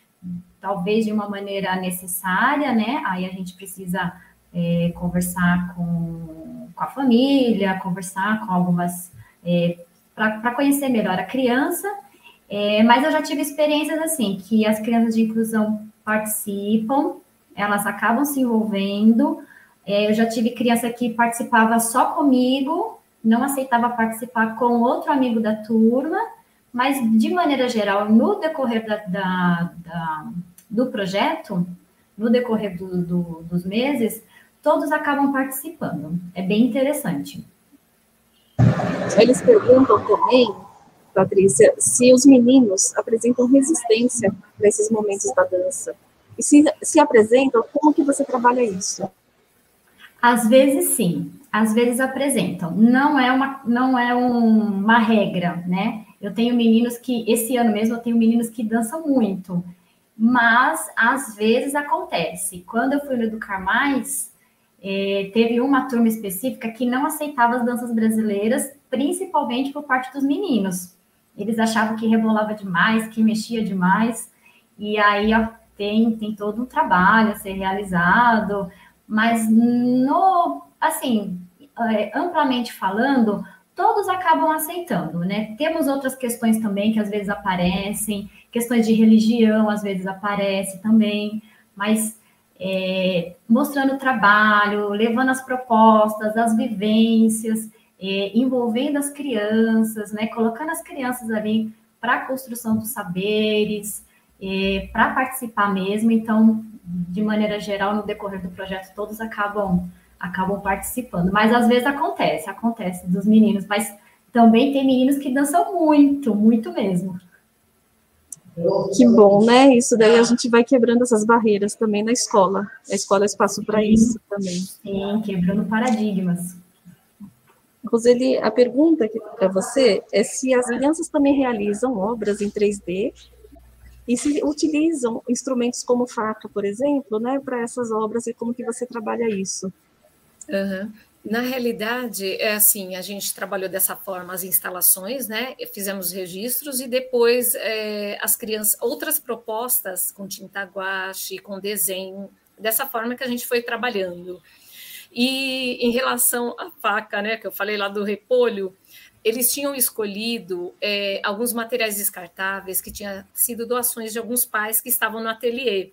talvez de uma maneira necessária, né? Aí a gente precisa é, conversar com, com a família, conversar com algumas. É, para conhecer melhor a criança é, mas eu já tive experiências assim, que as crianças de inclusão participam, elas acabam se envolvendo. É, eu já tive criança que participava só comigo, não aceitava participar com outro amigo da turma, mas de maneira geral, no decorrer da, da, da, do projeto, no decorrer do, do, dos meses, todos acabam participando. É bem interessante. Eles perguntam também Patrícia, se os meninos apresentam resistência nesses momentos da dança. E se, se apresentam, como que você trabalha isso? Às vezes sim, às vezes apresentam. Não é uma, não é um, uma regra, né? Eu tenho meninos que, esse ano mesmo, eu tenho meninos que dançam muito, mas às vezes acontece. Quando eu fui no Educar Mais, é, teve uma turma específica que não aceitava as danças brasileiras, principalmente por parte dos meninos. Eles achavam que rebolava demais, que mexia demais, e aí ó, tem, tem todo um trabalho a ser realizado, mas no, assim, é, amplamente falando, todos acabam aceitando, né? Temos outras questões também que às vezes aparecem, questões de religião às vezes aparecem também, mas é, mostrando o trabalho, levando as propostas, as vivências, é, envolvendo as crianças, né, colocando as crianças ali para a construção dos saberes, é, para participar mesmo. Então, de maneira geral, no decorrer do projeto, todos acabam acabam participando. Mas às vezes acontece, acontece dos meninos, mas também tem meninos que dançam muito, muito mesmo. Que bom, né? Isso daí a gente vai quebrando essas barreiras também na escola. A escola é espaço para isso também. Sim, quebrando paradigmas. Roseli, a pergunta para você é se as crianças também realizam obras em 3D e se utilizam instrumentos como faca, por exemplo, né, para essas obras e como que você trabalha isso? Uhum. Na realidade, é assim, a gente trabalhou dessa forma as instalações, né? Fizemos registros e depois é, as crianças, outras propostas com tinta guache, com desenho, dessa forma que a gente foi trabalhando. E em relação à faca, né, que eu falei lá do repolho, eles tinham escolhido é, alguns materiais descartáveis que tinham sido doações de alguns pais que estavam no ateliê.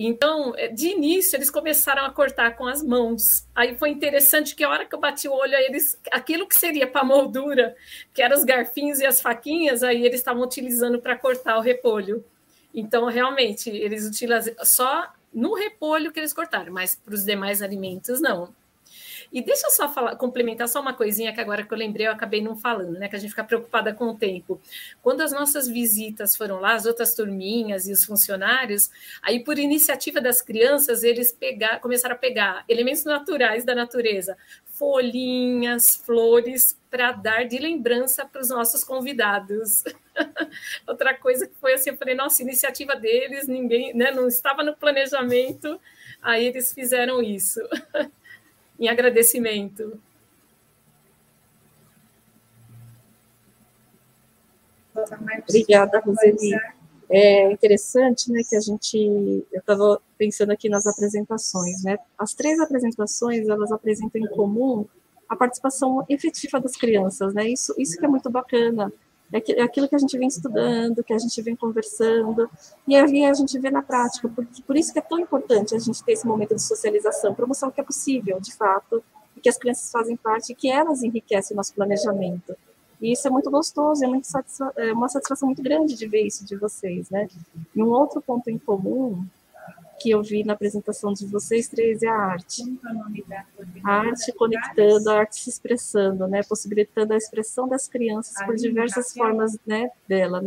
Então, é, de início, eles começaram a cortar com as mãos. Aí foi interessante que a hora que eu bati o olho, eles, aquilo que seria para moldura, que eram os garfinhos e as faquinhas, aí eles estavam utilizando para cortar o repolho. Então, realmente, eles utilizam só no repolho que eles cortaram, mas para os demais alimentos não. E deixa eu só falar, complementar só uma coisinha que agora que eu lembrei, eu acabei não falando, né? Que a gente fica preocupada com o tempo. Quando as nossas visitas foram lá, as outras turminhas e os funcionários, aí por iniciativa das crianças, eles pegar, começaram a pegar elementos naturais da natureza, folhinhas, flores, para dar de lembrança para os nossos convidados. Outra coisa que foi assim, eu falei, nossa, iniciativa deles, ninguém, né, não estava no planejamento, aí eles fizeram isso. em agradecimento. Obrigada, Roseli. É interessante, né, que a gente, eu estava pensando aqui nas apresentações, né, as três apresentações, elas apresentam em comum a participação efetiva das crianças, né, isso, isso que é muito bacana, é, é aquilo que a gente vem estudando, que a gente vem conversando, e aí a gente vê na prática, por, por isso que é tão importante a gente ter esse momento de socialização, para mostrar o que é possível, de fato, e que as crianças fazem parte e que elas enriquecem o nosso planejamento. E isso é muito gostoso, é, muito satisfa é uma satisfação muito grande de ver isso de vocês, né? E um outro ponto em comum que eu vi na apresentação de vocês três é a arte. A arte conectando, a arte se expressando, né? Possibilitando a expressão das crianças por diversas formas, né? Dela.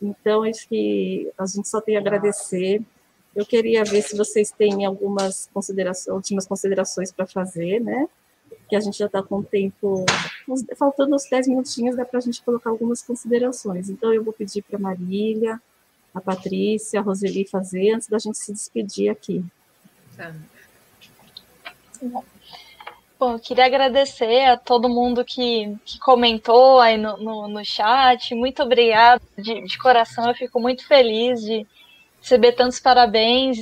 Então, acho que a gente só tem a agradecer. Eu queria ver se vocês têm algumas considerações, últimas considerações para fazer, né? Que a gente já está com o tempo, faltando uns 10 minutinhos, dá para a gente colocar algumas considerações. Então, eu vou pedir para Marília, a Patrícia, a Roseli fazer, antes da gente se despedir aqui. Tá. Bom, eu queria agradecer a todo mundo que, que comentou aí no, no, no chat. Muito obrigada de, de, coração. Eu fico muito feliz de receber tantos parabéns.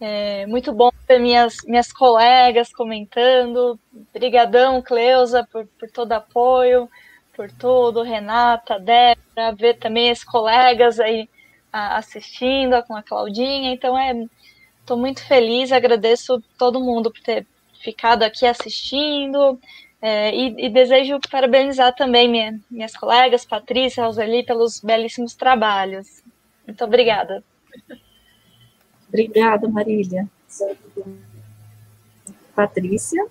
É muito bom ver minhas, minhas colegas comentando. Obrigadão, Cleusa, por, por todo apoio, por tudo. Renata, Débora, ver também os colegas aí assistindo com a Claudinha. Então, é, estou muito feliz. Agradeço todo mundo por ter ficado aqui assistindo. É, e, e, desejo parabenizar também minha, minhas colegas, Patrícia, Roseli, pelos belíssimos trabalhos. Muito obrigada. Obrigada, Marília. Patrícia?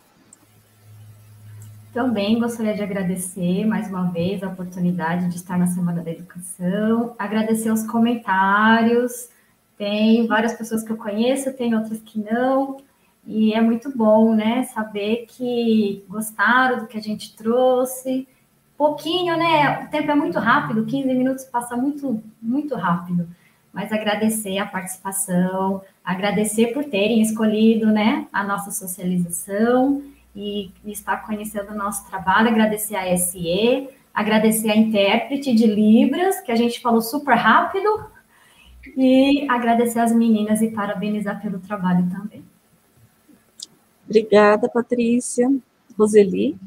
Também gostaria de agradecer mais uma vez a oportunidade de estar na Semana da Educação, agradecer os comentários. Tem várias pessoas que eu conheço, tem outras que não. E é muito bom, né, saber que gostaram do que a gente trouxe. Pouquinho, né? O tempo é muito rápido, 15 minutos passa muito, muito rápido. Mas agradecer a participação, agradecer por terem escolhido, né, a nossa socialização e, estar conhecendo o nosso trabalho, agradecer a SE, agradecer a intérprete de Libras, que a gente falou super rápido, e agradecer as meninas e parabenizar pelo trabalho também. Obrigada, Patrícia. Roseli?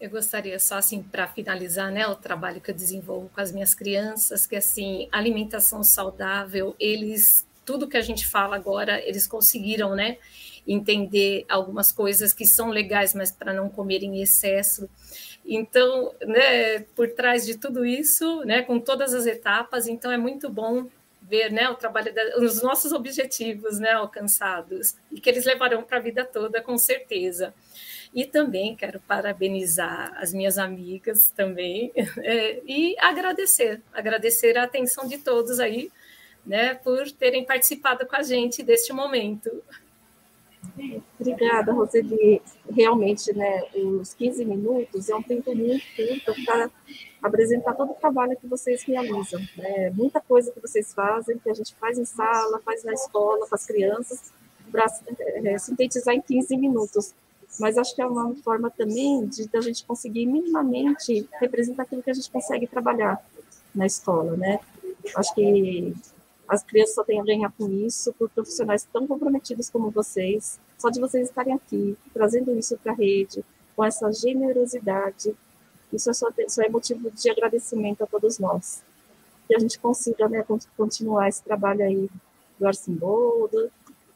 Eu gostaria só assim para finalizar, né, o trabalho que eu desenvolvo com as minhas crianças, que assim, alimentação saudável, eles tudo que a gente fala agora, eles conseguiram, né, entender algumas coisas que são legais, mas para não comer em excesso. Então, né, por trás de tudo isso, né, com todas as etapas, então é muito bom ver né, o trabalho, da, os nossos objetivos né, alcançados e que eles levarão para a vida toda, com certeza. E também quero parabenizar as minhas amigas também é, e agradecer, agradecer a atenção de todos aí, né, por terem participado com a gente deste momento. Obrigada, Roseli. Realmente, né, os 15 minutos é um tempo muito curto para apresentar todo o trabalho que vocês realizam. Né? Muita coisa que vocês fazem, que a gente faz em sala, faz na escola, com as crianças, para é, sintetizar em 15 minutos. Mas acho que é uma forma também de a gente conseguir minimamente representar aquilo que a gente consegue trabalhar na escola, né? Acho que as crianças só têm a ganhar com isso, por profissionais tão comprometidos como vocês. Só de vocês estarem aqui, trazendo isso para a rede, com essa generosidade, isso é, só, isso é motivo de agradecimento a todos nós. Que a gente consiga né, continuar esse trabalho aí do Arcimboldo,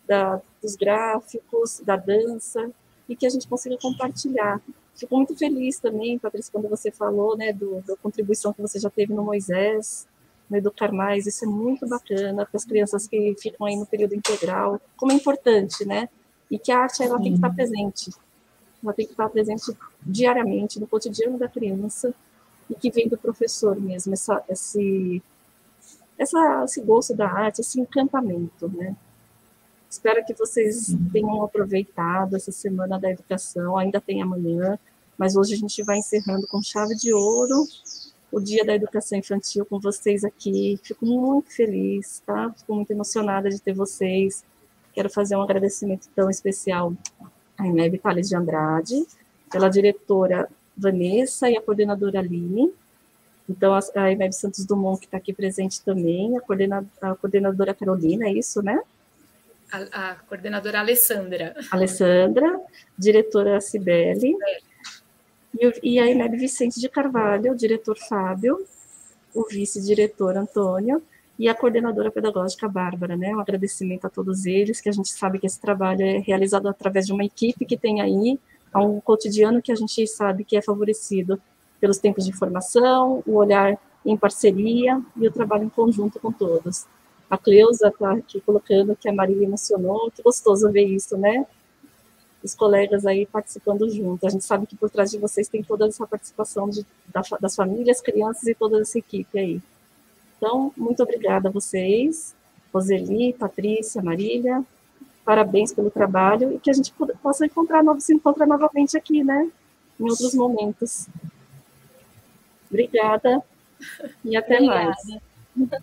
da, dos gráficos, da dança, e que a gente consiga compartilhar. Fico muito feliz também, Patrícia, quando você falou né, do, da contribuição que você já teve no Moisés, no Educar Mais, isso é muito bacana para as crianças que ficam aí no período integral, como é importante, né? E que a arte ela tem que estar presente, ela tem que estar presente diariamente no cotidiano da criança e que vem do professor mesmo, essa, esse, essa, esse gosto da arte, esse encantamento, né? Espero que vocês tenham aproveitado essa semana da educação, ainda tem amanhã, mas hoje a gente vai encerrando com chave de ouro o Dia da Educação Infantil com vocês aqui. Fico muito feliz, tá? Fico muito emocionada de ter vocês. Quero fazer um agradecimento tão especial à IMEB Thales de Andrade, pela diretora Vanessa e a coordenadora Aline. Então, a, IMEB Santos Dumont, que está aqui presente também, a, coordena, a coordenadora Carolina, é isso, né? A, a coordenadora Alessandra. Alessandra, diretora Cibele, e a IMEB Vicente de Carvalho, o diretor Fábio, o vice-diretor Antônio, e a coordenadora pedagógica Bárbara, né? Um agradecimento a todos eles, que a gente sabe que esse trabalho é realizado através de uma equipe que tem aí um cotidiano que a gente sabe que é favorecido pelos tempos de formação, o olhar em parceria e o trabalho em conjunto com todos. A Cleusa está aqui colocando que a Marília emocionou, que gostoso ver isso, né? Os colegas aí participando junto. A gente sabe que por trás de vocês tem toda essa participação de, das famílias, crianças e toda essa equipe aí. Então, muito obrigada a vocês, Roseli, Patrícia, Marília, parabéns pelo trabalho e que a gente possa encontrar, se encontrar novamente aqui, né? Em outros momentos. Obrigada e até Obrigada. mais.